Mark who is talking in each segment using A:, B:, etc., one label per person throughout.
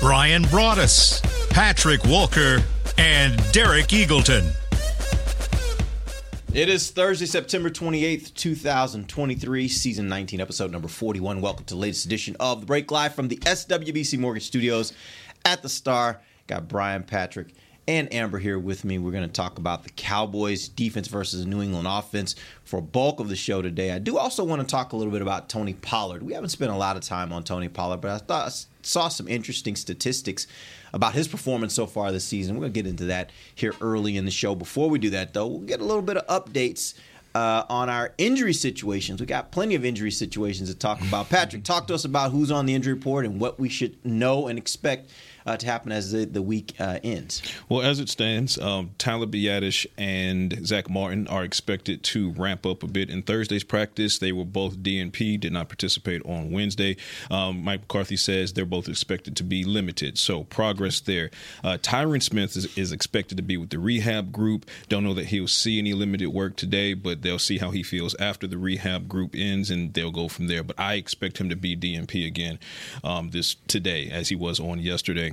A: Brian Broaddus, Patrick Walker, and Derek Eagleton.
B: It is Thursday, September 28th, 2023, season 19, episode number 41. Welcome to the latest edition of The Break Live from the SWBC Mortgage Studios at the Star. Got Brian, Patrick, and Amber here with me. We're going to talk about the Cowboys defense versus New England offense for bulk of the show today. I do also want to talk a little bit about Tony Pollard. We haven't spent a lot of time on Tony Pollard, but I thought saw some interesting statistics about his performance so far this season. We're going to get into that here early in the show. Before we do that, though, we'll get a little bit of updates uh, on our injury situations. We got plenty of injury situations to talk about. Patrick, talk to us about who's on the injury report and what we should know and expect uh, to happen as the, the week uh, ends.
C: Well, as it stands, um, Tyler Biadasz and Zach Martin are expected to ramp up a bit in Thursday's practice. They were both DNP, did not participate on Wednesday. Um, Mike McCarthy says they're both expected to be limited, so progress there. Uh, Tyron Smith is, is expected to be with the rehab group. Don't know that he'll see any limited work today, but they'll see how he feels after the rehab group ends, and they'll go from there. But I expect him to be DNP again um, this today, as he was on yesterday.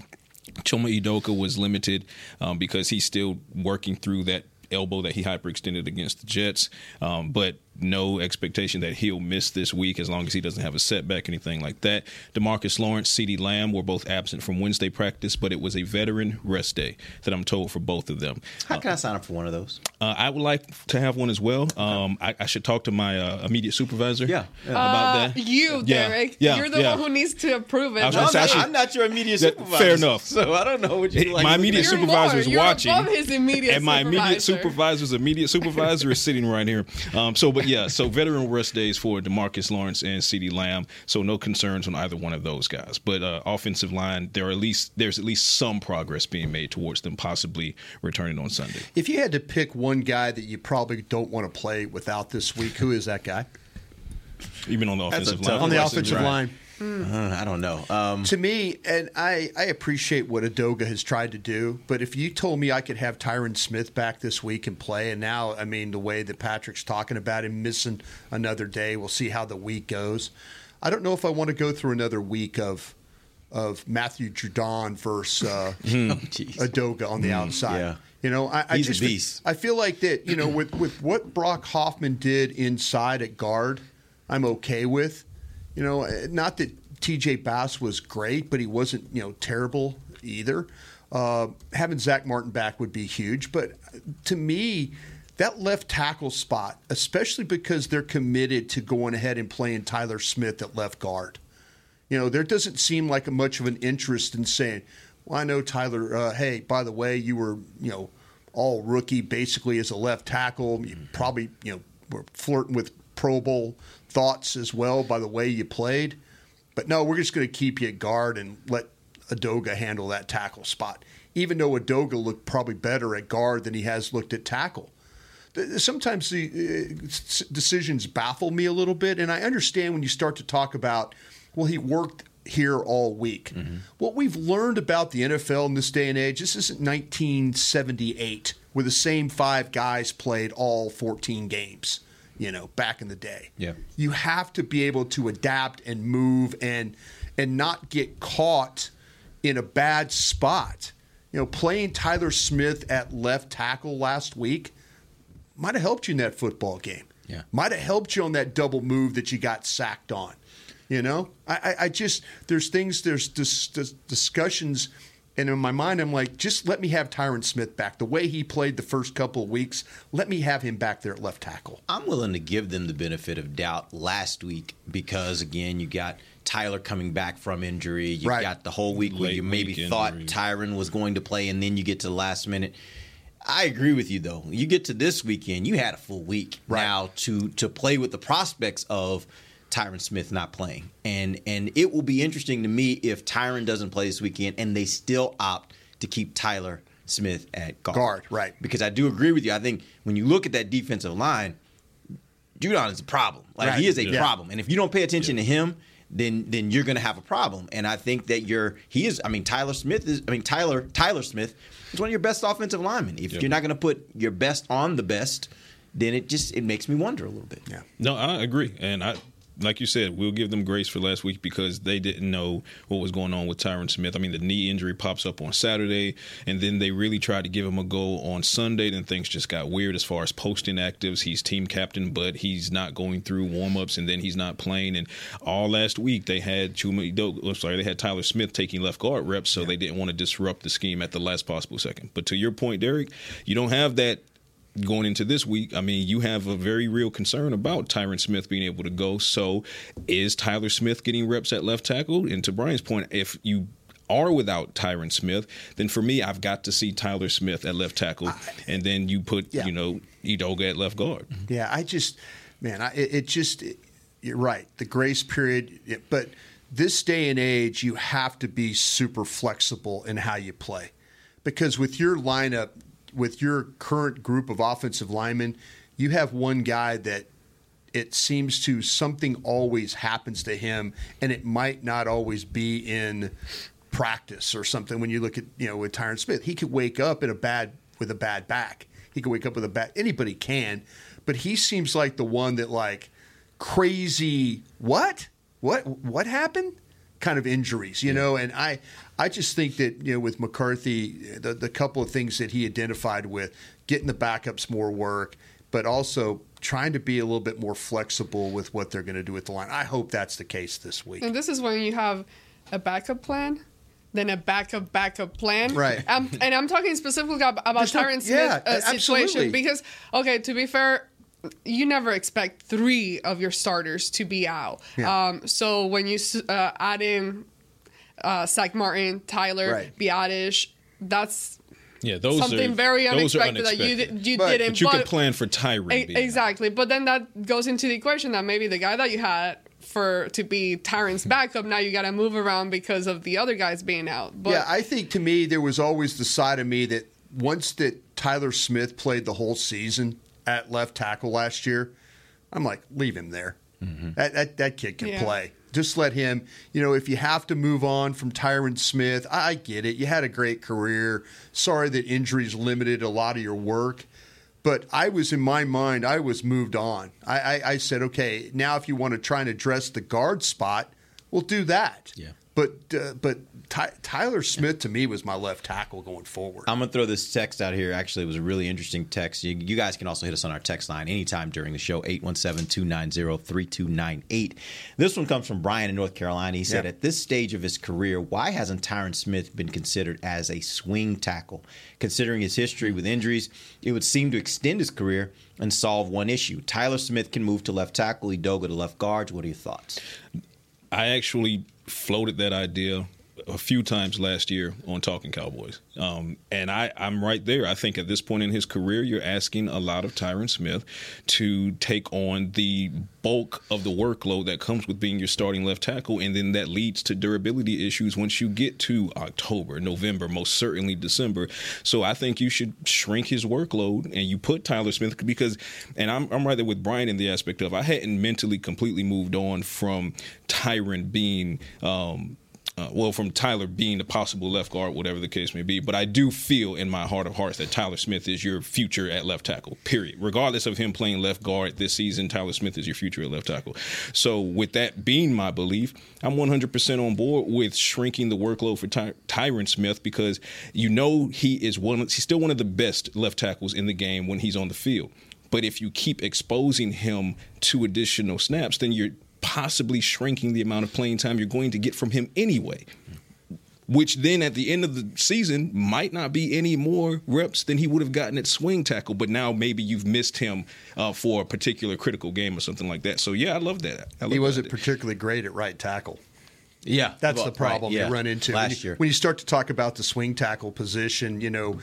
C: Chuma Edoga was limited um, because he's still working through that elbow that he hyperextended against the Jets, um, but no expectation that he'll miss this week as long as he doesn't have a setback, anything like that. Demarcus Lawrence, CeeDee Lamb were both absent from Wednesday practice, but it was a veteran rest day that I'm told for both of them.
B: How can I sign up for one of those?
C: Uh, I would like to have one as well. Um, I, I should talk to my uh, immediate supervisor
B: Yeah, yeah.
C: about
D: Uh,
C: that.
D: You,
C: Yeah,
D: Derek.
C: yeah,
D: You're the
C: yeah.
D: one who needs to approve it.
C: I was
B: No,
C: gonna
B: I'm, not,
C: should-
B: I'm not your immediate
C: That-
B: supervisor.
C: fair enough.
B: So I don't know what you like.
C: my immediate supervisor
D: more.
C: is
D: You're
C: watching,
D: above his immediate
C: and my immediate supervisor's immediate supervisor is sitting right here. Um, so, but yeah, so veteran rest days for Demarcus Lawrence and CeeDee Lamb. So no concerns on either one of those guys. But uh, offensive line, there are at least there's at least some progress being made towards them possibly returning on Sunday.
E: If you had to pick one guy that you probably don't want to play without this week, who is that guy?
C: Even on the offensive line,
E: On the
B: question,
E: offensive
B: right.
E: Line.
B: Uh, I don't know. Um,
E: To me, and I, I appreciate what Edoga has tried to do, but if you told me I could have Tyron Smith back this week and play, and now, I mean, the way that Patrick's talking about him missing another day, we'll see how the week goes. I don't know if I want to go through another week of of Matthew Judon versus uh,
B: jeez.
E: Edoga on the outside.
B: yeah.
E: You know, I, I just
B: beast.
E: I feel like that. You know, with with what Brock Hoffman did inside at guard, I'm okay with. You know, eh, not that T.J. Bass was great, but he wasn't you know terrible either. Uh, having Zach Martin back would be huge, but to me. That left tackle spot, especially because they're committed to going ahead and playing Tyler Smith at left guard. You know, there doesn't seem like much of an interest in saying, "Well, I know Tyler. Uh, hey, by the way, you were you know all rookie basically as a left tackle. You probably you know were flirting with Pro Bowl thoughts as well by the way you played. But no, we're just going to keep you at guard and let Edoga handle that tackle spot. Even though Edoga looked probably better at guard than he has looked at tackle sometimes the uh, decisions baffle me a little bit, and I understand when you start to talk about, well, he worked here all week. What we've learned about the NFL in this day and age, this isn't 1978 where the same five guys played all 14 games. You know, back in the day,
B: Yeah.
E: you have to be able to adapt and move and and not get caught in a bad spot. You know, playing Tyler Smith at left tackle last week might have helped you in that football game.
B: Yeah.
E: Might have helped you on that double move that you got sacked on. You know, I, I, I just there's things there's dis, dis, discussions, and in my mind I'm like, just let me have Tyron Smith back. The way he played the first couple of weeks, let me have him back there at left tackle.
B: I'm willing to give them the benefit of doubt last week because again, you got Tyler coming back from injury. You
E: Right.
B: got the whole week where you maybe thought
C: injury.
B: Tyron was going to play, and then you get to the last minute. I agree with you though. You get to this weekend, you had a full week
E: Right.
B: now to to play with the prospects of Tyron Smith not playing, and and it will be interesting to me if Tyron doesn't play this weekend and they still opt to keep Tyler Smith at guard.
E: Guard, right.
B: Because I do agree with you. I think when you look at that defensive line, Judon is a problem. Like
E: Right.
B: he is a
E: Yeah.
B: problem, and if you don't pay attention to him, then then you're going to have a problem. And I think that you're he is. I mean, Tyler Smith is. I mean, Tyler Tyler Smith is one of your best offensive linemen. If
C: Yep.
B: you're not going to put your best on the best, then it just it makes me wonder a little bit.
E: Yeah.
C: No, I agree, and I like you said, we'll give them grace for last week because they didn't know what was going on with Tyron Smith. I mean, the knee injury pops up on Saturday, and then they really tried to give him a go on Sunday. Then things just got weird as far as posting actives. He's team captain, but he's not going through warm ups, and then he's not playing. And all last week they had Chuma, oh, sorry, they had Tyler Smith taking left guard reps, so they didn't want to disrupt the scheme at the last possible second. But to your point, Derek, you don't have that going into this week, I mean, you have a very real concern about Tyron Smith being able to go. So, is Tyler Smith getting reps at left tackle? And to Brian's point, if you are without Tyron Smith, then for me, I've got to see Tyler Smith at left tackle, and then you put
E: Yeah.
C: you know Edoga at left guard. Mm-hmm.
E: Yeah, I just, man, I, it, just, it- you're right. The grace period, but this day and age, you have to be super flexible in how you play, because with your lineup, with your current group of offensive linemen, you have one guy that it seems to something always happens to him, and it might not always be in practice or something. When you look at you know with Tyron Smith, he could wake up in a bad with a bad back. He could wake up with a bad. Anybody can, but he seems like the one that like crazy. What? What? What happened? Kind of injuries, you know. And I, I just think that you know with McCarthy, the the couple of things that he identified with getting the backups more work, but also trying to be a little bit more flexible with what they're going to do with the line. I hope that's the case this week.
D: And this is when you have a backup plan, then a backup backup plan.
E: Right.
D: Um, and I'm talking specifically ab- about Tyron Smith
E: yeah,
D: uh, situation because, okay, to be fair, you never expect three of your starters to be out.
E: Yeah.
D: Um, so when you uh, add in uh, Zach Martin, Tyler,
E: Right.
D: Biadasz, that's
C: Yeah, those
D: something
C: are
D: very
C: those are
D: unexpected, that you
C: unexpected.
D: you
E: But-
D: didn't.
C: But you could plan for Tyron.
D: E-
C: being out.
D: exactly. But then that goes into the equation that maybe the guy that you had for to be Tyron's backup, now you got to move around because of the other guys being out. But
E: yeah, I think to me there was always the side of me that once that Tyler Smith played the whole season at left tackle last year, I'm like, leave him there. That, that that kid can
D: Yeah.
E: play. Just let him. You know, if you have to move on from Tyron Smith, I, get it. You had a great career. Sorry that injuries limited a lot of your work. But I was in my mind, I was moved on. I, I, I said, okay, now if you want to try and address the guard spot, we'll do that.
B: Yeah.
E: But uh, but Ty, Tyler Smith to me was my left tackle going forward.
B: I'm gonna throw this text out here. Actually, it was a really interesting text. You, you guys can also hit us on our text line anytime during the show 817-290-3298. This one comes from Brian in North Carolina. He said,
E: Yeah.
B: "At this stage of his career, why hasn't Tyron Smith been considered as a swing tackle? Considering his history with injuries, it would seem to extend his career and solve one issue. Tyler Smith can move to left tackle, Edoga to left guard. What are your thoughts?"
C: I actually floated that idea a few times last year on Talking Cowboys. Um, and I, I'm right there. I think at this point in his career, you're asking a lot of Tyron Smith to take on the bulk of the workload that comes with being your starting left tackle. And then that leads to durability issues once you get to October, November, most certainly December. So I think you should shrink his workload and you put Tyler Smith because, and I'm, I'm right there with Brian in the aspect of I hadn't mentally completely moved on from Tyron being. Um, uh, well, from Tyler being the possible left guard, whatever the case may be. But I do feel in my heart of hearts that Tyler Smith is your future at left tackle, period. Regardless of him playing left guard this season, Tyler Smith is your future at left tackle. So, with that being my belief, I'm 100% on board with shrinking the workload for Ty- Tyron Smith because you know he is one, he's still one of the best left tackles in the game when he's on the field. But if you keep exposing him to additional snaps, then you're possibly shrinking the amount of playing time you're going to get from him anyway. Which then at the end of the season might not be any more reps than he would have gotten at swing tackle, but now maybe you've missed him uh, for a particular critical game or something like that. So yeah, I love that. I love
E: he wasn't
C: that.
E: particularly great at right tackle.
B: Yeah,
E: That's
B: well,
E: the problem
B: right, yeah.
E: you run into
B: last
E: when you,
B: year.
E: when you start to talk about the swing tackle position. You know,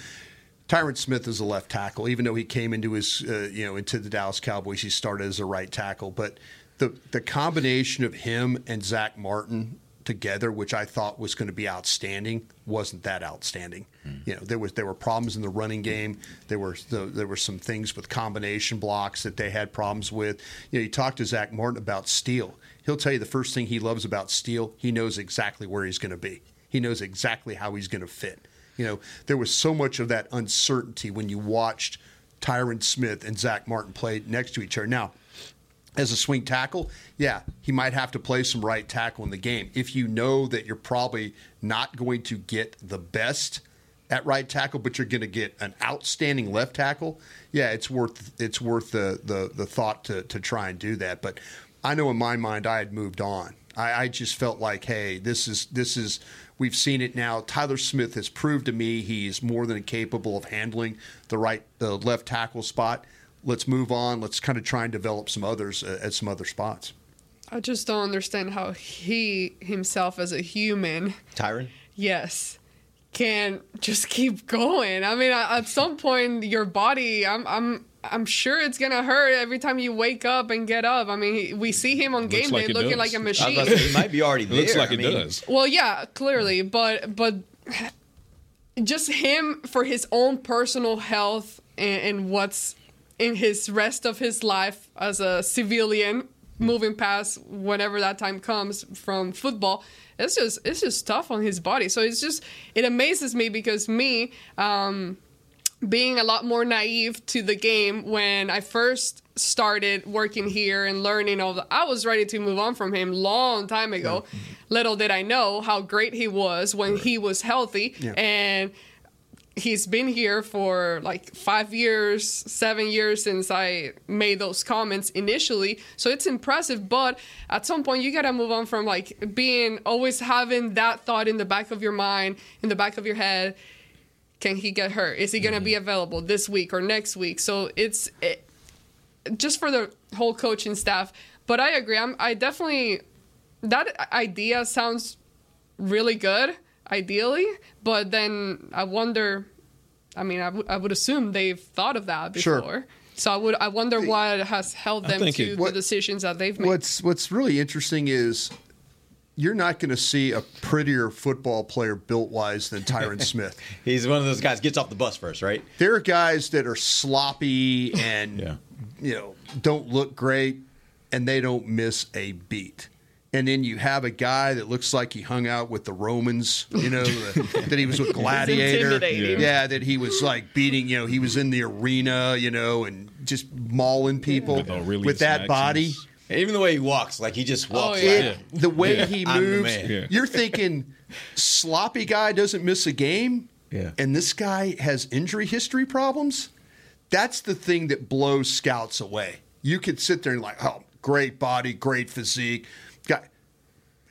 E: Tyron Smith is a left tackle, even though he came into his uh, you know into the Dallas Cowboys, he started as a right tackle. But the the combination of him and Zach Martin together, which I thought was going to be outstanding, wasn't that outstanding. Hmm. You know, there was there were problems in the running game. There were there were some things with combination blocks that they had problems with. You know, you talk to Zach Martin about steel. He'll tell you the first thing he loves about steel. He knows exactly where he's going to be. He knows exactly how he's going to fit. You know, there was so much of that uncertainty when you watched Tyron Smith and Zach Martin play next to each other. Now, as a swing tackle, yeah, he might have to play some right tackle in the game. If you know that you're probably not going to get the best at right tackle, but you're going to get an outstanding left tackle, yeah, it's worth it's worth the the, the thought to to try and do that. But I know in my mind I had moved on. I, I just felt like, hey, this is this is we've seen it now. Tyler Smith has proved to me he's more than capable of handling the right the left tackle spot let's move on. Let's kind of try and develop some others uh, at some other spots.
D: I just don't understand how he himself as a human,
B: Tyron?
D: yes, can just keep going. I mean, at some point, your body, I'm, I'm, I'm sure it's gonna hurt every time you wake up and get up. I mean, we see him on game
C: like
D: day
C: it
D: looking
C: does.
D: like a machine.
B: about to he might be already
C: It
B: there.
C: looks like
B: I
C: it
B: mean,
C: does.
D: Well, yeah, clearly, but but just him for his own personal health and, and what's in his rest of his life as a civilian moving past whenever that time comes from football it's just it's just tough on his body. So it's just it amazes me because me um being a lot more naive to the game when I first started working here and learning all the I was ready to move on from him long time ago. Little did I know how great he was when he was healthy and he's been here for like 5 years, 7 years since I made those comments initially. So it's impressive, but at some point you got to move on from like being always having that thought in the back of your mind, in the back of your head can he get hurt? Is he going to be mm-hmm. available this week or next week? So it's it, just for the whole coaching staff. But I agree. I'm, I definitely that idea sounds really good, ideally. But then I wonder. I mean, I, w- I would assume they've thought of that before.
E: Sure.
D: before. So I would. I wonder what has held them to
C: it-
D: the decisions that they've made.
E: What's What's really interesting is you're not going to see a prettier football player built wise than Tyron Smith.
B: He's one of those guys gets off the bus first, right?
E: There are guys that are sloppy and
C: Yeah.
E: you know don't look great, and they don't miss a beat. And then you have a guy that looks like he hung out with the Romans, you know, the, that he was with Gladiator.
D: intimidating.
E: Yeah, that he was like beating, you know, he was in the arena, you know, and just mauling people
C: With Aurelius
E: with that body.
B: And even the way he walks, like he just walks.
D: Oh, yeah.
B: like,
E: It, the way he moves.
C: Yeah.
E: you're thinking sloppy guy doesn't miss a game,
B: Yeah.
E: and this guy has injury history problems. That's the thing that blows scouts away. You could sit there and like, oh, great body, great physique, guy.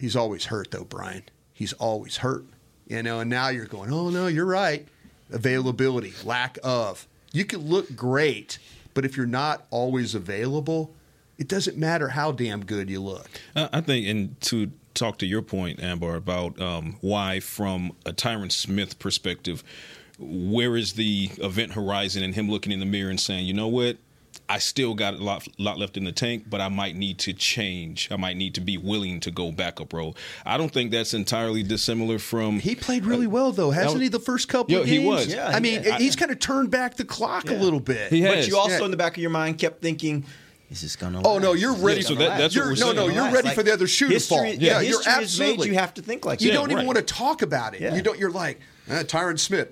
E: He's always hurt though, Brian. He's always hurt. You know, and now you're going, oh no, you're right. Availability, lack of. You can look great, but if you're not always available, it doesn't matter how damn good you look.
C: I I think, and to talk to your point, Amber, about um, why, from a Tyron Smith perspective, where is the event horizon and him looking in the mirror and saying, you know what? I still got a lot, lot left in the tank, but I might need to change. I might need to be willing to go backup role. I don't think that's entirely dissimilar from
E: He played really well, though, hasn't
C: that-
E: he? The first couple
C: Yo,
E: of
C: he
E: games.
C: was.
B: Yeah,
E: I mean,
B: yeah.
E: he's kind of turned back the clock a little bit.
C: He has.
B: But you also
E: Yeah.
B: in the back of your mind kept thinking, "Is this gonna?"
E: Oh
B: last?
E: no, you're ready.
B: this
C: so that- that's
E: you're,
C: we're
E: no,
C: saying.
E: no, you're ready
B: Like,
E: for the other shoe
B: history,
E: to fall.
B: Yeah,
E: you're
B: history has made
E: absolutely.
B: you have to think like
E: you
B: that.
E: don't even
B: Right.
E: want to talk about it.
B: Yeah.
E: You don't. You're like uh, Tyron Smith.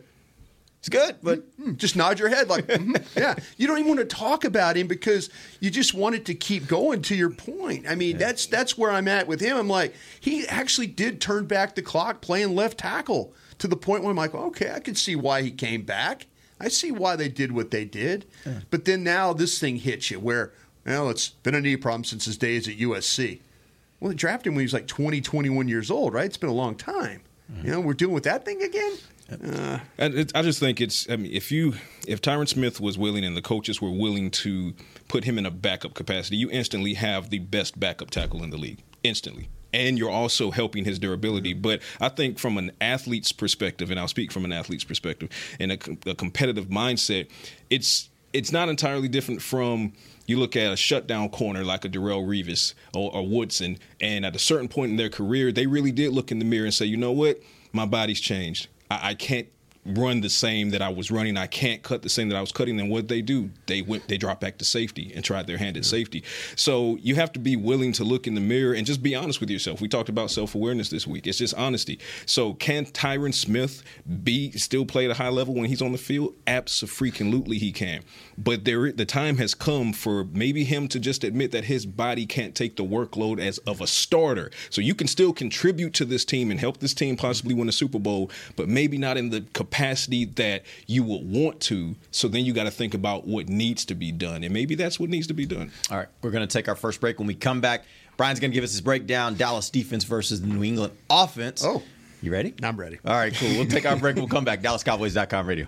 B: It's good, but
E: Hmm, Just nod your head like, mhm, yeah. You don't even want to talk about him because you just want it to keep going. To your point, I mean, that's that's where I'm at with him. I'm like, he actually did turn back the clock playing left tackle to the point where I'm like, okay, I can see why he came back. I see why they did what they did. But then now this thing hits you where, well, it's been a knee problem since his days at USC. Well, they drafted him when he was like 20, 21 years old, right? It's been a long time. You know, we're dealing with that thing again. Uh.
C: And it, I just think it's. I mean, if you if Tyron Smith was willing and the coaches were willing to put him in a backup capacity, you instantly have the best backup tackle in the league. Instantly. And you're also helping his durability. But I think from an athlete's perspective, and I'll speak from an athlete's perspective, and a, a competitive mindset, it's it's not entirely different from you look at a shutdown corner like a Darrelle Revis or, or Woodson, and at a certain point in their career, they really did look in the mirror and say, you know what, my body's changed. I, I can't run the same that I was running. I can't cut the same that I was cutting. Then what they do? They went they drop back to safety and tried their hand at safety. So you have to be willing to look in the mirror and just be honest with yourself. We talked about self awareness this week. It's just honesty. So can Tyron Smith be still play at a high level when he's on the field? Absolutely, he can. But there the time has come for maybe him to just admit that his body can't take the workload as of a starter. So you can still contribute to this team and help this team possibly win a Super Bowl, but maybe not in the capacity that you would want to. So then you got to think about what needs to be done, and maybe that's what needs to be done.
B: All right, we're going to take our first break. When we come back, Brian's going to give us his breakdown: Dallas defense versus the New England offense.
E: Oh.
B: you ready?
E: I'm ready.
B: All right, cool. We'll take our break. We'll come back. DallasCowboys.com radio.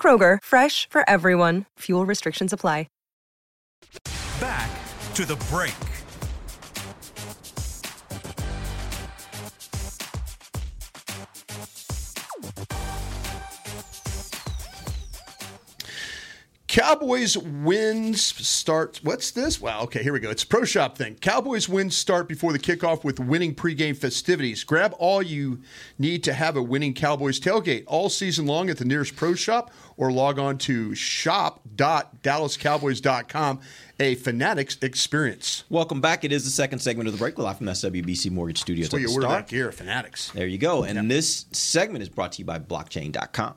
F: Kroger, fresh for everyone. Fuel restrictions apply.
A: Back to the break.
E: Cowboys wins start. What's this? Well, okay, here we go. It's a pro shop thing. Cowboys wins start before the kickoff with winning pregame festivities. Grab all you need to have a winning Cowboys tailgate all season long at the nearest pro shop or log on to shop.dallascowboys.com. A Fanatics experience.
B: Welcome back. It is the second segment of the break. We're live from SWBC Mortgage Studios.
E: That's where
B: at
E: you
B: the
E: order
B: Star.
E: that Fanatics.
B: There you go. And this segment is brought to you by blockchain.com.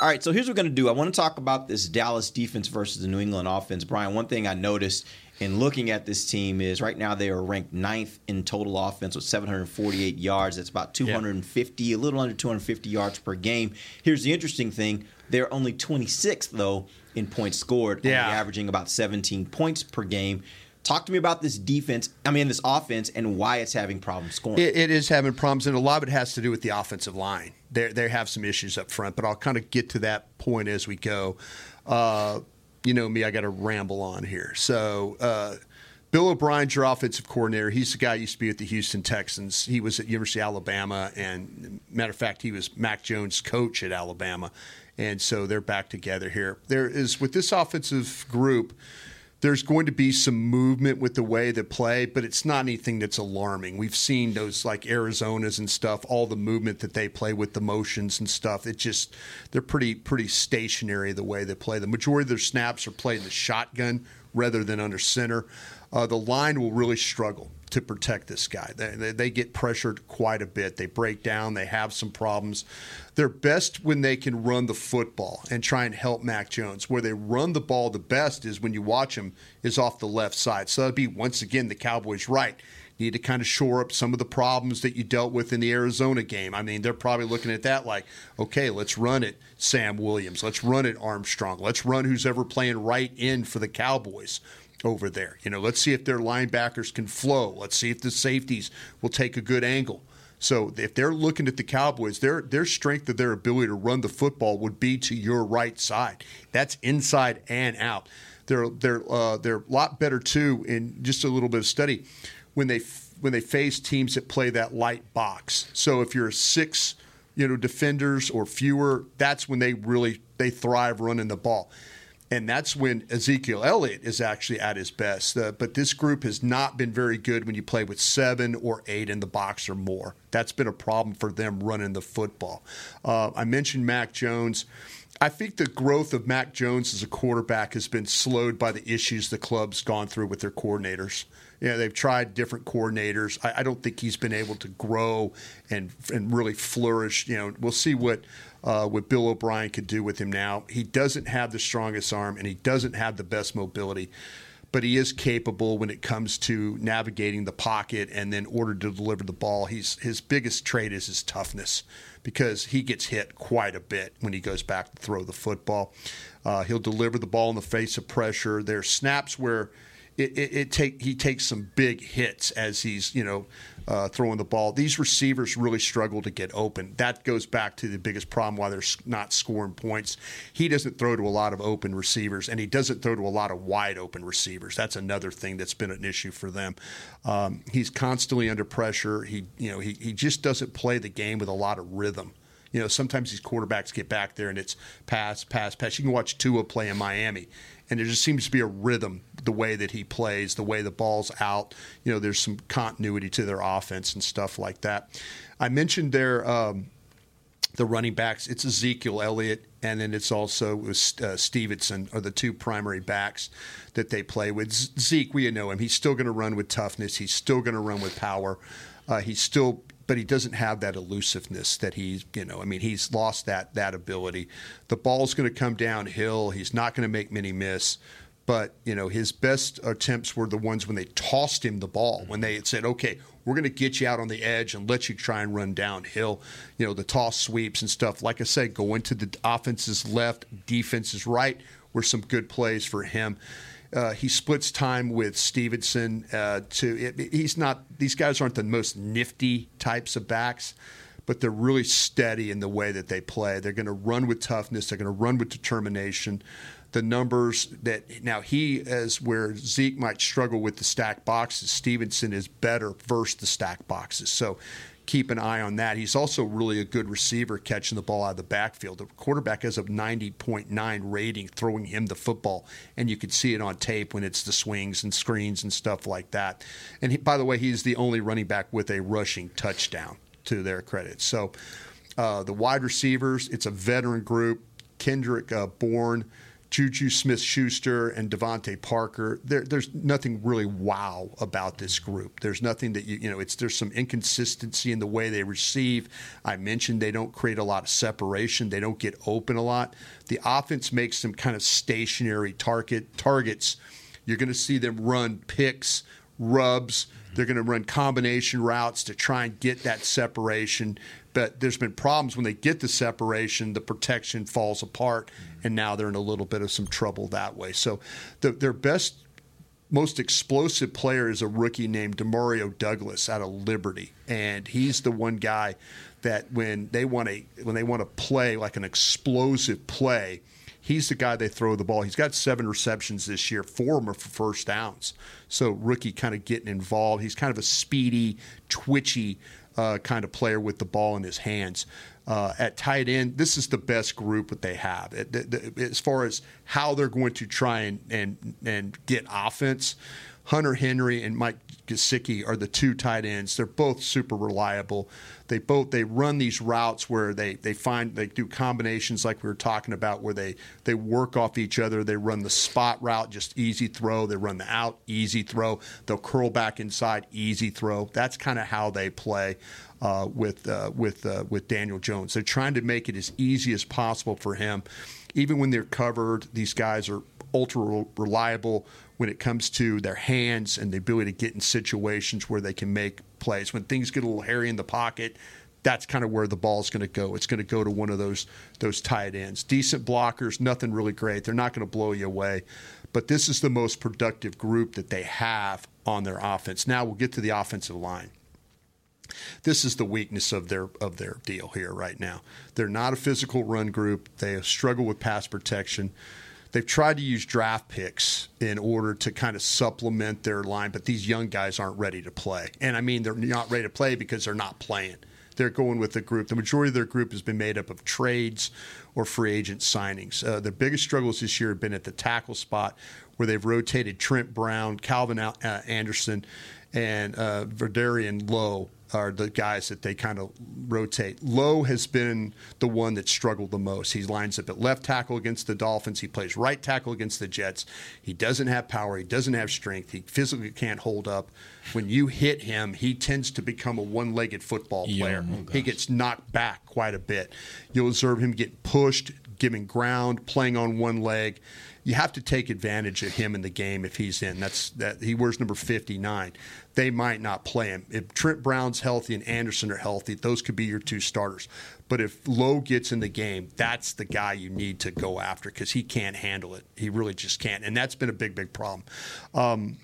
B: All right, so here's what we're going to do. I want to talk about this Dallas defense versus the New England offense. Brian, one thing I noticed in looking at this team is right now they are ranked ninth in total offense with 748 yards. That's about 250, a little under 250 yards per game. Here's the interesting thing they're only 26th, though, in points scored,
E: Yeah.
B: averaging about 17 points per game. Talk to me about this defense, I mean, this offense, and why it's having problems scoring.
E: It, it is having problems, and a lot of it has to do with the offensive line. They they have some issues up front, but I'll kind of get to that point as we go. Uh, you know me, I got to ramble on here. So. Uh, Bill O'Brien's your offensive coordinator. He's the guy who used to be at the Houston Texans. He was at University of Alabama, and matter of fact, he was Mac Jones' coach at Alabama, and so they're back together here. There is with this offensive group, there's going to be some movement with the way they play, but it's not anything that's alarming. We've seen those like Arizonas and stuff, all the movement that they play with the motions and stuff. It just they're pretty pretty stationary the way they play. The majority of their snaps are played in the shotgun rather than under center. Uh, the line will really struggle to protect this guy. They, they, get pressured quite a bit. They break down. They have some problems. They're best when they can run the football and try and help Mac Jones. Where they run the ball the best is when you watch them is off the left side. So that'd be once again the Cowboys' right. Need to kind of shore up some of the problems that you dealt with in the Arizona game. I mean, they're probably looking at that like, okay, let's run it, Sam Williams. Let's run it, Armstrong. Let's run who's ever playing right in for the Cowboys over there. You know, let's see if their linebackers can flow. Let's see if the safeties will take a good angle. So if they're looking at the Cowboys, their their strength of their ability to run the football would be to your right side. That's inside and out. They're they're uh, they're a lot better too in just a little bit of study when they when they face teams that play that light box. So if you're six, you know, defenders or fewer, that's when they really they thrive running the ball and that's when Ezekiel Elliott is actually at his best. Uh, but this group has not been very good when you play with seven or eight in the box or more. That's been a problem for them running the football. Uh, I mentioned Mac Jones. I think the growth of Mac Jones as a quarterback has been slowed by the issues the club's gone through with their coordinators. You know, they've tried different coordinators. I, I don't think he's been able to grow and and really flourish. You know, we'll see what uh, what Bill O'Brien could do with him now. He doesn't have the strongest arm and he doesn't have the best mobility, but he is capable when it comes to navigating the pocket and then order to deliver the ball. He's his biggest trait is his toughness because he gets hit quite a bit when he goes back to throw the football. Uh, he'll deliver the ball in the face of pressure. There's snaps where it, it, it, take he takes some big hits as he's you know uh, throwing the ball. These receivers really struggle to get open. That goes back to the biggest problem why they're not scoring points. He doesn't throw to a lot of open receivers, and he doesn't throw to a lot of wide open receivers. That's another thing that's been an issue for them. Um, he's constantly under pressure. He you know he he just doesn't play the game with a lot of rhythm. You know, sometimes these quarterbacks get back there and it's pass, pass, pass. You can watch Tua play in Miami, and there just seems to be a rhythm the way that he plays, the way the ball's out. You know, there's some continuity to their offense and stuff like that. I mentioned their um, the running backs. It's Ezekiel Elliott, and then it's also uh, Stevenson are the two primary backs that they play with. Zeke, we know him. He's still going to run with toughness. He's still going to run with power. Uh, he's still but he doesn't have that elusiveness that he's, you know, I mean, he's lost that that ability. The ball's going to come downhill. He's not going to make many miss. But, you know, his best attempts were the ones when they tossed him the ball, when they said, okay, we're going to get you out on the edge and let you try and run downhill. You know, the toss sweeps and stuff. Like I said, go into the offense's left, defense's right were some good plays for him. Uh, he splits time with Stevenson. Uh, to it, he's not; these guys aren't the most nifty types of backs, but they're really steady in the way that they play. They're going to run with toughness. They're going to run with determination. The numbers that now he is where Zeke might struggle with the stack boxes. Stevenson is better versus the stack boxes. So keep an eye on that. He's also really a good receiver catching the ball out of the backfield. The quarterback has a 90.9 rating throwing him the football, and you can see it on tape when it's the swings and screens and stuff like that. And he, by the way, he's the only running back with a rushing touchdown to their credit. So uh, the wide receivers, it's a veteran group. Kendrick uh, Bourne Juju Smith Schuster and DeVante Parker, there, there's nothing really wow about this group. There's nothing that you, you know, it's there's some inconsistency in the way they receive. I mentioned they don't create a lot of separation, they don't get open a lot. The offense makes them kind of stationary target targets. You're going to see them run picks, rubs. They're going to run combination routes to try and get that separation. But there's been problems when they get the separation, the protection falls apart, mm-hmm. and now they're in a little bit of some trouble that way. So the, their best, most explosive player is a rookie named Demario Douglas out of Liberty, and he's the one guy that when they want to when they want to play like an explosive play, he's the guy they throw the ball. He's got seven receptions this year, four of them are for first downs. So rookie kind of getting involved. He's kind of a speedy, twitchy uh, kind of player with the ball in his hands. Uh, at tight end, this is the best group that they have. It- the- the- as far as how they're going to try and and and get offense, Hunter Henry and Mike Gesicki are the two tight ends. They're both super reliable. They both they run these routes where they they find they do combinations like we were talking about where they they work off each other. They run the spot route, just easy throw. They run the out, easy throw. They'll curl back inside, easy throw. That's kind of how they play. Uh, with uh, with uh, with Daniel Jones, they're trying to make it as easy as possible for him. Even when they're covered, these guys are ultra reliable when it comes to their hands and the ability to get in situations where they can make plays. When things get a little hairy in the pocket, that's kind of where the ball is going to go. It's going to go to one of those those tight ends. Decent blockers, nothing really great. They're not going to blow you away. But this is the most productive group that they have on their offense. Now we'll get to the offensive line this is the weakness of their of their deal here right now. They're not a physical run group. They struggle with pass protection. They've tried to use draft picks in order to kind of supplement their line, but these young guys aren't ready to play. And I mean, they're not ready to play because they're not playing. They're going with the group. The majority of their group has been made up of trades or free agent signings. Uh, the biggest struggles this year have been at the tackle spot, where they've rotated Trent Brown, Calvin uh, Anderson, and uh, Vederian Lowe are the guys that they kind of rotate. Lowe has been the one that struggled the most. He lines up at left tackle against the Dolphins. He plays right tackle against the Jets. He doesn't have power. He doesn't have strength. He physically can't hold up. When you hit him, he tends to become a one-legged football
C: Yeah,
E: player.
C: oh
E: he gets knocked back quite a bit. You'll observe him get pushed, giving ground, playing on one leg. You have to take advantage of him in the game if he's in. That's that he wears number 59. They might not play him. If Trent Brown's healthy and Anderson are healthy, those could be your two starters. But if Lowe gets in the game, that's the guy you need to go after because he can't handle it. He really just can't, and that's been a big, big problem. Um,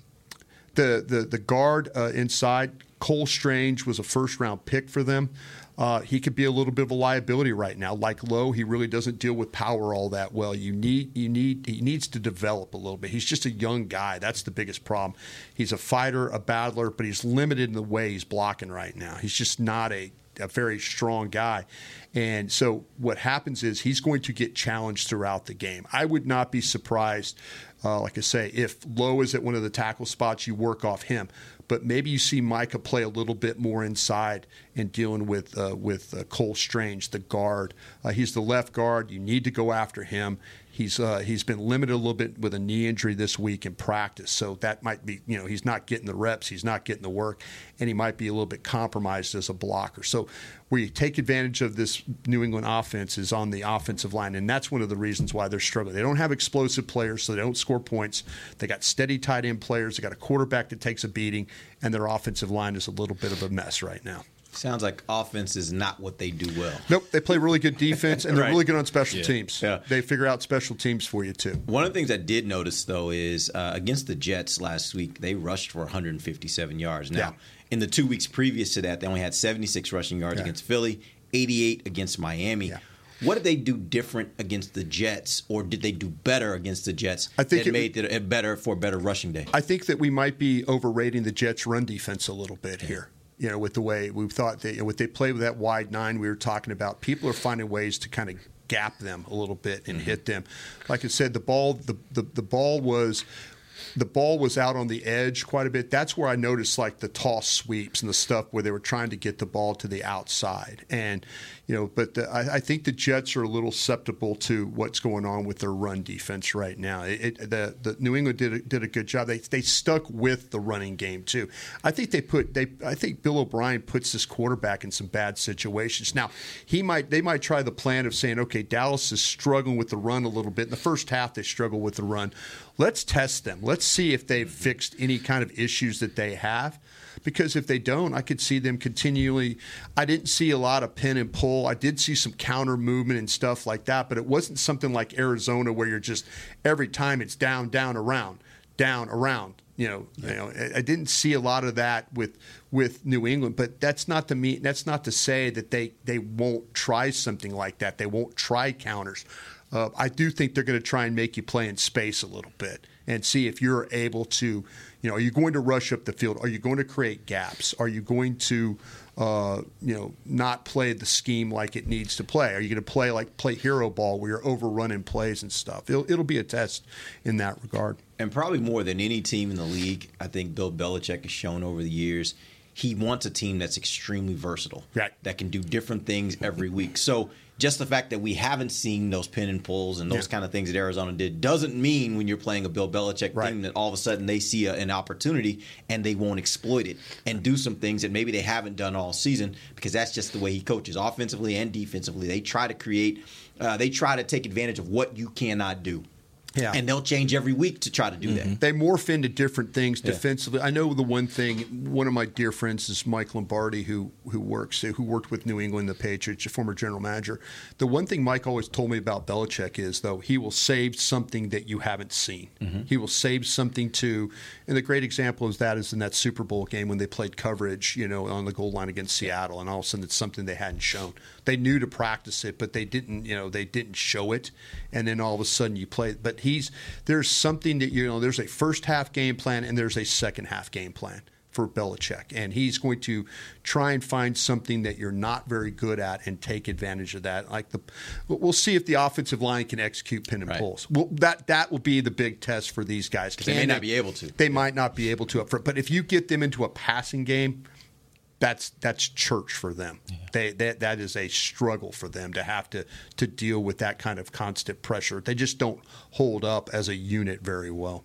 E: the the the guard uh, inside Cole Strange was a first round pick for them. Uh, he could be a little bit of a liability right now. Like Lowe, he really doesn't deal with power all that well. You need you need he needs to develop a little bit. He's just a young guy. That's the biggest problem. He's a fighter, a battler, but he's limited in the way he's blocking right now. He's just not a a very strong guy. And so what happens is he's going to get challenged throughout the game. I would not be surprised, uh, like I say, if Lowe is at one of the tackle spots, you work off him. But maybe you see Micah play a little bit more inside and dealing with uh, with uh, Cole Strange, the guard. Uh, he's the left guard. You need to go after him. He's uh, he's been limited a little bit with a knee injury this week in practice, so that might be you know he's not getting the reps, he's not getting the work, and he might be a little bit compromised as a blocker. So you take advantage of this New England offense is on the offensive line, and that's one of the reasons why they're struggling. They don't have explosive players, so they don't score points. They got steady tight end players. They got a quarterback that takes a beating, and their offensive line is a little bit of a mess right now.
B: Sounds like offense is not what they do well.
E: Nope, they play really good defense, and they're
B: Right.
E: really good on special
B: Yeah.
E: teams.
B: Yeah.
E: They figure out special teams for you too.
B: One of the things I did notice though is uh, against the Jets last week, they rushed for 157 yards. Now,
E: Yeah.
B: in the two weeks previous to that, they only had 76 rushing yards
E: Yeah.
B: against Philly, 88 against Miami. What did they do different against the Jets, or did they do better against the Jets?
E: I think
B: that
E: it-
B: made it better for a better rushing day.
E: I think that we might be overrating the Jets' run defense a little bit here. You know, with the way we thought they, with they play with that wide nine we were talking about, people are finding ways to kind of gap them a little bit and mm-hmm. hit them. Like I said, the ball, the, the, the ball was. The ball was out on the edge quite a bit. That's where I noticed like the toss sweeps and the stuff where they were trying to get the ball to the outside. And you know, but the, I, I think the Jets are a little susceptible to what's going on with their run defense right now. It, it, the, the New England did a, did a good job. They they stuck with the running game too. I think they put they I think Bill O'Brien puts this quarterback in some bad situations. Now he might they might try the plan of saying, okay, Dallas is struggling with the run a little bit. In the first half, they struggle with the run. Let's test them. Let's see if they've mm-hmm. fixed any kind of issues that they have because if they don't, I could see them continually. I didn't see a lot of pin and pull. I did see some counter movement and stuff like that, but it wasn't something like Arizona where you're just every time it's down, down, around, down, around. You know, you know, I- didn't see a lot of that with with New England, but that's not to me. That's not to say that they they won't try something like that. They won't try counters. Uh, I do think they're going to try and make you play in space a little bit and see if you're able to, you know, are you going to rush up the field? Are you going to create gaps? Are you going to, uh, you know, not play the scheme like it needs to play? Are you going to play like play hero ball where you're overrunning plays and stuff? It'll, it'll be a test in that regard.
B: And probably more than any team in the league, I think Bill Belichick has shown over the years he wants a team that's extremely versatile,
E: right.
B: that can do different things every week. So just the fact that we haven't seen those pin and pulls and those
E: Yeah.
B: kind of things that Arizona did doesn't mean when you're playing a Bill Belichick team that all of a sudden they see a, an opportunity and they won't exploit it and do some things that maybe they haven't done all season because that's just the way he coaches offensively and defensively. They try to create, uh, they try to take advantage of what you cannot do.
E: Yeah.
B: And they'll change every week to try to do that. Mm-hmm.
E: They morph into different things
B: Yeah.
E: defensively. I know the one thing. One of my dear friends is Mike Lombardi, who who works who worked with New England, the Patriots, a former general manager. The one thing Mike always told me about Belichick is though he will save something that you haven't seen. Mm-hmm. He will save something to, and the great example is that is in that Super Bowl game when they played coverage, you know, on the goal line against Seattle, and all of a sudden it's something they hadn't shown. They knew to practice it, but they didn't, you know, they didn't show it, and then all of a sudden you play. it. But he's there's something that you know, there's a first half game plan and there's a second half game plan for Belichick, and he's going to try and find something that you're not very good at and take advantage of that. Like the, we'll see if the offensive line can execute pin and pulls. Well, that that will be the big test for these guys because
B: They may
E: Can
B: not be able to.
E: They might not be able to up front, but if you get them into a passing game. That's that's church for them. They that that is a struggle for them to have to to deal with that kind of constant pressure. They just don't hold up as a unit very well.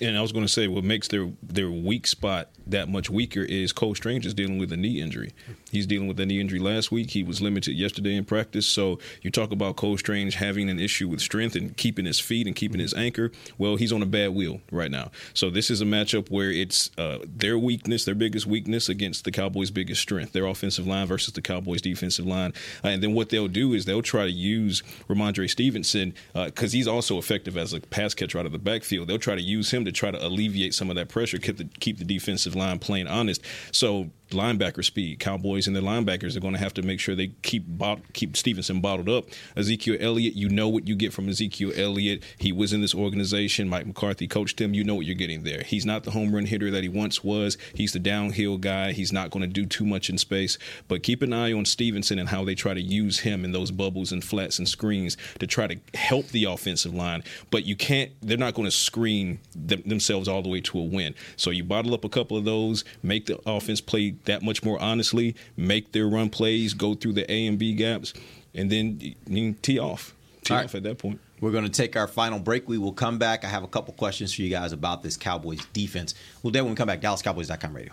C: And I was going to say, what makes their their weak spot that much weaker is Cole Strange is dealing with a knee injury. He's dealing with a knee injury last week. He was limited yesterday in practice. So you talk about Cole Strange having an issue with strength and keeping his feet and keeping his anchor. Well, he's on a bad wheel right now. So this is a matchup where it's uh, their weakness, their biggest weakness against the Cowboys' biggest strength, their offensive line versus the Cowboys' defensive line. Uh, and then what they'll do is they'll try to use Rhamondre Stevenson because he's also effective as a pass catcher out of the backfield. They'll try to use him to try to alleviate some of that pressure, keep the keep the defensive line playing honest. So linebacker speed, Cowboys and their linebackers are going to have to make sure they keep bot- keep Stevenson bottled up. Ezekiel Elliott, you know what you get from Ezekiel Elliott. He was in this organization. Mike McCarthy coached him. You know what you're getting there. He's not the home run hitter that he once was. He's the downhill guy. He's not going to do too much in space. But keep an eye on Stevenson and how they try to use him in those bubbles and flats and screens to try to help the offensive line. But you can't. They're not going to screen them, themselves all the way to a win. So you bottle up a couple of those, make the offense play that much more honestly, make their run plays, go through the A and B gaps, and then you tee off. Tee
B: right.
C: off at that point.
B: We're going to take our final break. We will come back. I have a couple questions for you guys about this Cowboys defense. We'll then when we come back, DallasCowboys.com radio.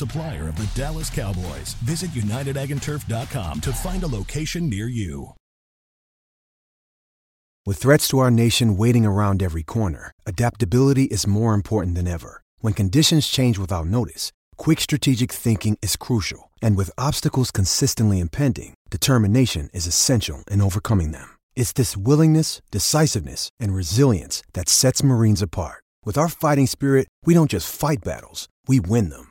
G: supplier of the Dallas Cowboys. Visit unitedagandturf.com to find a location near you.
H: With threats to our nation waiting around every corner, adaptability is more important than ever. When conditions change without notice, quick strategic thinking is crucial. And with obstacles consistently impending, determination is essential in overcoming them. It's this willingness, decisiveness, and resilience that sets Marines apart. With our fighting spirit, we don't just fight battles, we win them.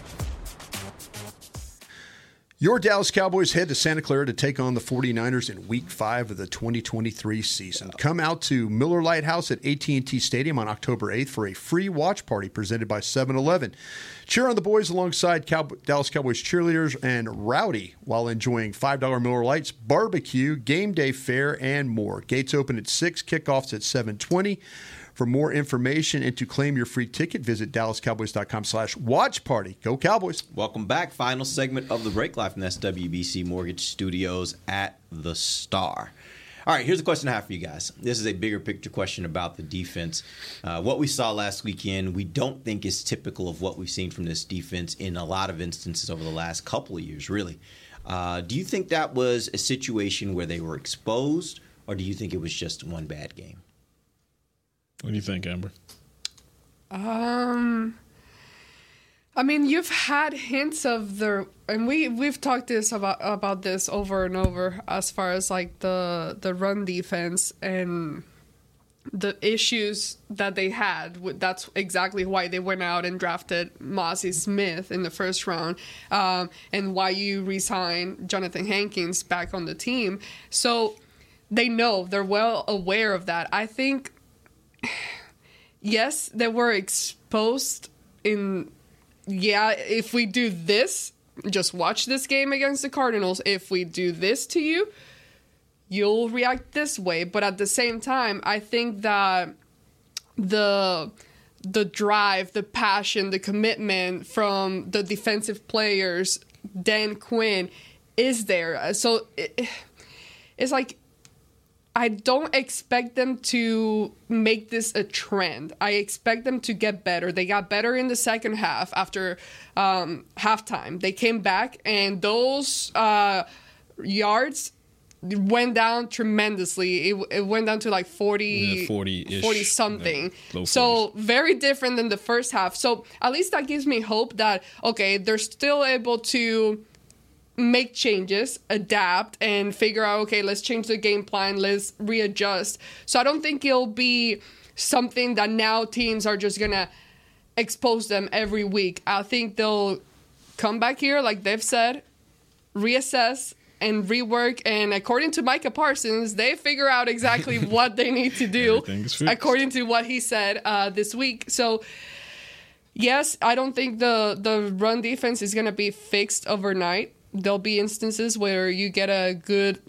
E: Your Dallas Cowboys head to Santa Clara to take on the 49ers in week 5 of the 2023 season. Come out to Miller Lite House at AT&T Stadium on October 8th for a free watch party presented by 7-Eleven. Cheer on the boys alongside Cow- Dallas Cowboys cheerleaders and Rowdy while enjoying $5 Miller Lites, barbecue, game day fare, and more. Gates open at 6, kickoffs at 720. For more information and to claim your free ticket, visit dallascowboys.com slash watch party. Go Cowboys.
B: Welcome back. Final segment of the break live from SWBC Mortgage Studios at the Star. All right, here's a question I have for you guys. This is a bigger picture question about the defense. Uh, what we saw last weekend, we don't think is typical of what we've seen from this defense in a lot of instances over the last couple of years, really. Uh, do you think that was a situation where they were exposed, or do you think it was just one bad game?
C: What do you think, Amber?
D: Um, I mean, you've had hints of the, and we we've talked this about about this over and over as far as like the the run defense and the issues that they had. That's exactly why they went out and drafted Mazi Smith in the first round, um, and why you resign Johnathan Hankins back on the team. So they know they're well aware of that. I think yes, they were exposed in yeah, if we do this, just watch this game against the Cardinals. If we do this to you, you'll react this way. But at the same time, I think that the the drive, the passion, the commitment from the defensive players, Dan Quinn, is there. So it, it's like I don't expect them to make this a trend. I expect them to get better. They got better in the second half after um, halftime. They came back, and those uh, yards went down tremendously. It, it went down to like 40,
C: Yeah, 40-ish.
D: 40 something.
C: Yeah,
D: so very different than the first half. So at least that gives me hope that, okay, they're still able to make changes, adapt, and figure out, okay, let's change the game plan, let's readjust. So I don't think it'll be something that now teams are just gonna expose them every week. I think they'll come back here, like they've said, reassess and rework. And according to Micah Parsons, they figure out exactly what they need to do, according to what he said uh, this week. So yes, I don't think the the run defense is gonna be fixed overnight. There'll be instances where you get a good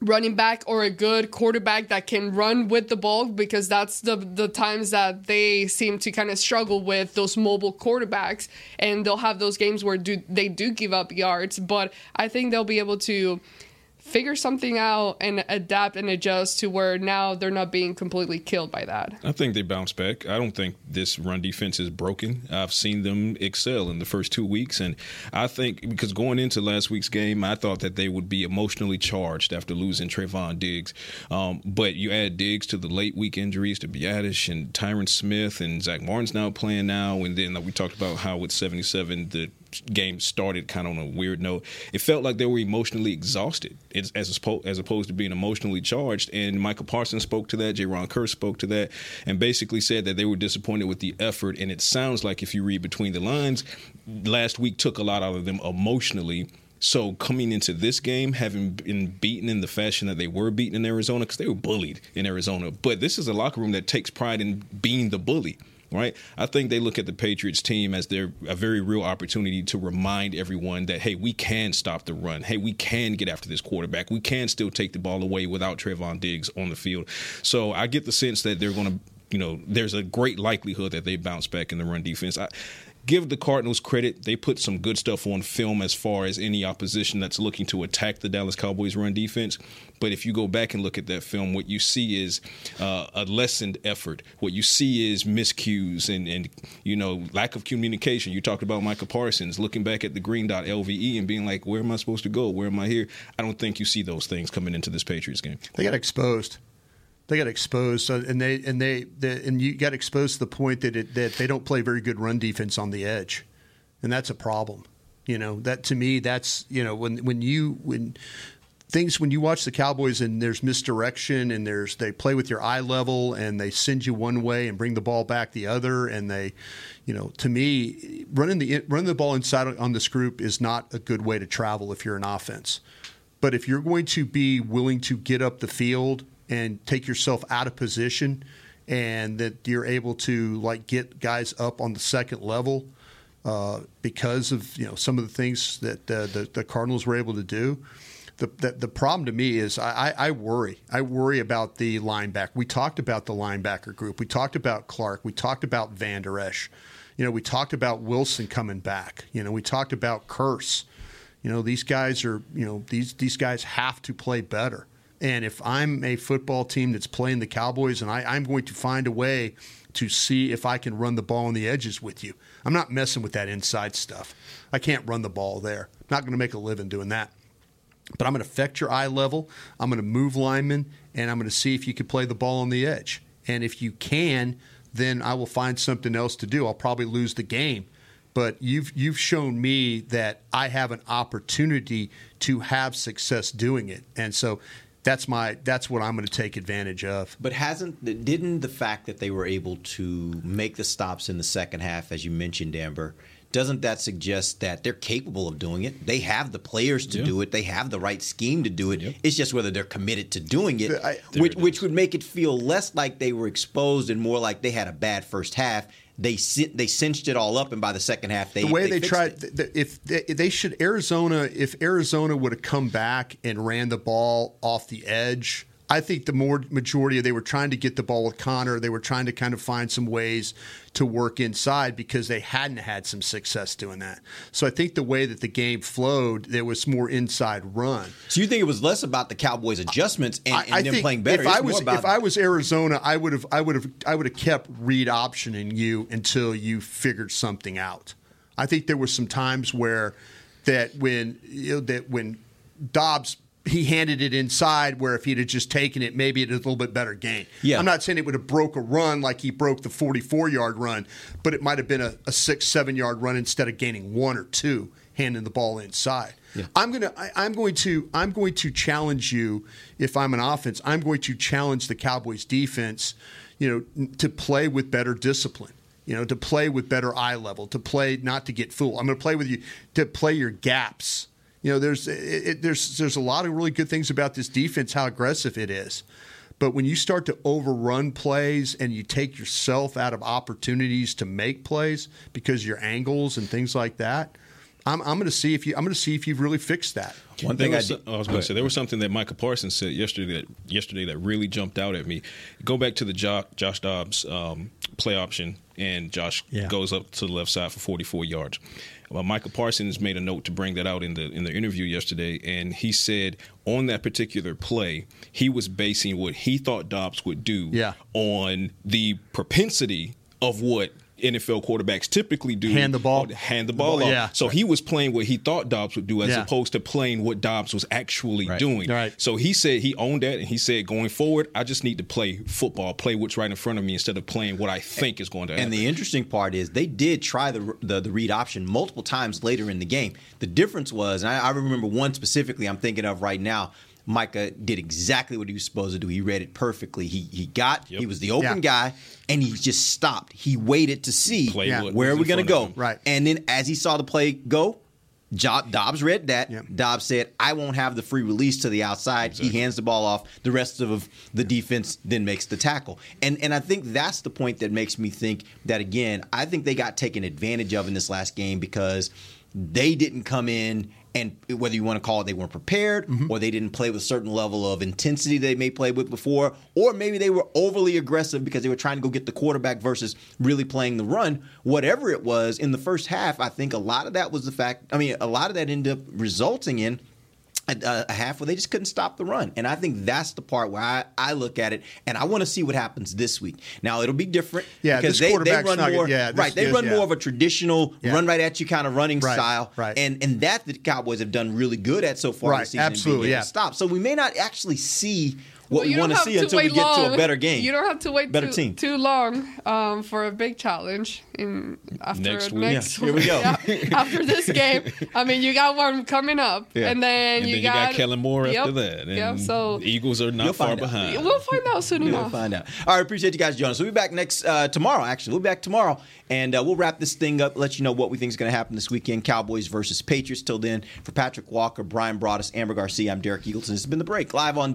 D: running back or a good quarterback that can run with the ball because that's the the times that they seem to kind of struggle with those mobile quarterbacks. And they'll have those games where do they do give up yards. But I think they'll be able to figure something out and adapt and adjust to where now they're not being completely killed by that.
C: I think they bounce back. I don't think this run defense is broken. I've seen them excel in the first two weeks, and I think because going into last week's game, I thought that they would be emotionally charged after losing Trevon Diggs. Um, but you add Diggs to the late week injuries to Biadasz and Tyron Smith and Zack Martin's now playing now, and then we talked about how with 77 the game started kind of on a weird note. It felt like they were emotionally exhausted as as, as opposed to being emotionally charged. And Micah Parsons spoke to that. Jayron Kearse spoke to that, and basically said that they were disappointed with the effort. And it sounds like if you read between the lines, last week took a lot out of them emotionally. So coming into this game, having been beaten in the fashion that they were beaten in Arizona, because they were bullied in Arizona, but this is a locker room that takes pride in being the bully right? I think they look at the Patriots team as their a very real opportunity to remind everyone that hey, we can stop the run. Hey, we can get after this quarterback. We can still take the ball away without Trevon Diggs on the field. So I get the sense that they're going to, you know, there's a great likelihood that they bounce back in the run defense. I, give the Cardinals credit. They put some good stuff on film as far as any opposition that's looking to attack the Dallas Cowboys run defense. But if you go back and look at that film, what you see is uh, a lessened effort. What you see is miscues and, and, you know, lack of communication. You talked about Micah Parsons looking back at the green dot LVE and being like, where am I supposed to go? Where am I here? I don't think you see those things coming into this Patriots game.
E: They got exposed they got exposed, and they and they, they, and you got exposed to the point that it, that they don't play very good run defense on the edge, and that's a problem. You know that to me, that's you know when when you when things when you watch the Cowboys and there's misdirection and there's they play with your eye level and they send you one way and bring the ball back the other and they you know to me running the running the ball inside on this group is not a good way to travel if you're an offense. But if you're going to be willing to get up the field and take yourself out of position and that you're able to like get guys up on the second level uh, because of you know some of the things that uh, the, the Cardinals were able to do. The, the, the problem to me is I, I, worry. I worry about the linebacker. We talked about the linebacker group. We talked about Clark. We talked about Vander Esch. You know, we talked about Wilson coming back. You know, we talked about Kearse. You know, these guys are you know these these guys have to play better. And if I'm a football team that's playing the Cowboys, and I, am going to find a way to see if I can run the ball on the edges with you. I'm not messing with that inside stuff. I can't run the ball there. I'm not going to make a living doing that. But I'm going to affect your eye level. I'm going to move linemen, and I'm going to see if you can play the ball on the edge. And if you can, then I will find something else to do. I'll probably lose the game. But you've you've shown me that I have an opportunity to have success doing it. And so that's my that's what I'm going to take advantage of.
B: But hasn't didn't the fact that they were able to make the stops in the second half, as you mentioned, Amber, doesn't that suggest that they're capable of doing it? They have the players to yeah. do it. They have the right scheme to do it. Yep. It's just whether they're committed to doing it, I, which, which would make it feel less like they were exposed and more like they had a bad first half they they cinched it all up, and by the second half, they
E: the way
B: they,
E: they tried. If they, they, should Arizona, if Arizona would have come back and ran the ball off the edge I think the more majority of they were trying to get the ball with Conner. They were trying to kind of find some ways to work inside because they hadn't had some success doing that. So I think the way that the game flowed, there was more inside run.
B: So you think it was less about the Cowboys' adjustments and, and I, I them playing better?
E: If I was if I was Arizona, I would have I would have I would have kept read optioning you until you figured something out. I think there were some times where that when you know, that when Dobbs he handed it inside where if he'd have just taken it, maybe it's a little bit better game. Yeah. I'm not saying it would have broke a run like he broke the 44 yard run, but it might have been a, a six, seven yard run instead of gaining one or two, handing the ball inside. Yeah. I'm gonna I, am going to I'm going to challenge you if I'm an offense. I'm going to challenge the Cowboys defense, you know, to play with better discipline you know, to play with better eye level, to play not to get fooled. I'm going to play with you to play your gaps you know, there's it, it, there's there's a lot of really good things about this defense, how aggressive it is. But when you start to overrun plays and you take yourself out of opportunities to make plays because your angles and things like that, I'm, I'm going to see if you I'm going to see if you've really fixed that.
C: One thing I, did, I, was going to say there was something that Micah Parsons said yesterday that yesterday that really jumped out at me. Go back to the Josh, Josh Dobbs um, play option, and Josh yeah. goes up to the left side for 44 yards. Well, Micah Parsons made a note to bring that out in the in the interview yesterday, and he said on that particular play, he was basing what he thought Dobbs would do
E: yeah.
C: on the propensity of what NFL quarterbacks typically do
E: hand the ball, oh,
C: hand the ball, off. Yeah. So he was playing what he thought Dobbs would do, as yeah. opposed to playing what Dobbs was actually
E: right.
C: doing.
E: Right.
C: So he said he owned that, and he said going forward, I just need to play football, play what's right in front of me instead of playing what I think is going to happen.
B: And the interesting part is they did try the the, the read option multiple times later in the game. The difference was, and I, I remember one specifically I'm thinking of right now Micah did exactly what he was supposed to do. He read it perfectly. He he got yep. he was the open yeah. guy and he just stopped. He waited to see yeah. where are we going to go.
E: Right.
B: And then as he saw the play go, Jo- Dobbs read that. Dobbs said, "I won't have the free release to the outside." He hands the ball off. The rest of the defense then makes the tackle. And and I think that's the point that makes me think that again. I think they got taken advantage of in this last game because they didn't come in and whether you want to call it they weren't prepared mm-hmm. or they didn't play with a certain level of intensity they may play with before or maybe they were overly aggressive because they were trying to go get the quarterback versus really playing the run. Whatever it was in the first half i think a lot of that was the fact i mean a lot of that ended up resulting in a, a half where they just couldn't stop the run. And I think that's the part where I, I look at it and I want to see what happens this week. Now it'll be different
E: Yeah,
B: because they, they run more
E: yeah,
B: right. They
E: is-
B: run
E: yeah.
B: more of a traditional
E: Yeah.
B: run right at you kind of running
E: Right,
B: style.
E: right.
B: And and that the Cowboys have done really good at so far
E: Right,
B: this season.
E: absolutely, yeah.
B: Stop. So we may not actually see what
D: Well,
B: we
D: you
B: want to see until we
D: wait
B: get to a better game.
D: You don't have to wait
B: Better
D: too,
B: team.
D: too long um, for a big challenge in after
B: Next week.
D: next
B: Yeah, here we go.
D: yeah, after this game. I mean, you got one coming up,
C: Yeah.
D: and then
C: And
D: you
C: then you
D: got,
C: got Kellen Moore
D: yep,
C: after that. And
D: Yep. So
C: Eagles are not far
B: find out.
C: behind.
D: we'll find out soon enough.
B: We'll find out. All right, appreciate you guys joining us. We'll be back next uh, tomorrow. Actually, we'll be back tomorrow, and uh, we'll wrap this thing up. Let you know what we think is going to happen this weekend: Cowboys versus Patriots. Till then, for Patrick Walker, Brian Broaddus, Amber Garcia, I'm Derek Eagleton. This has been the break live on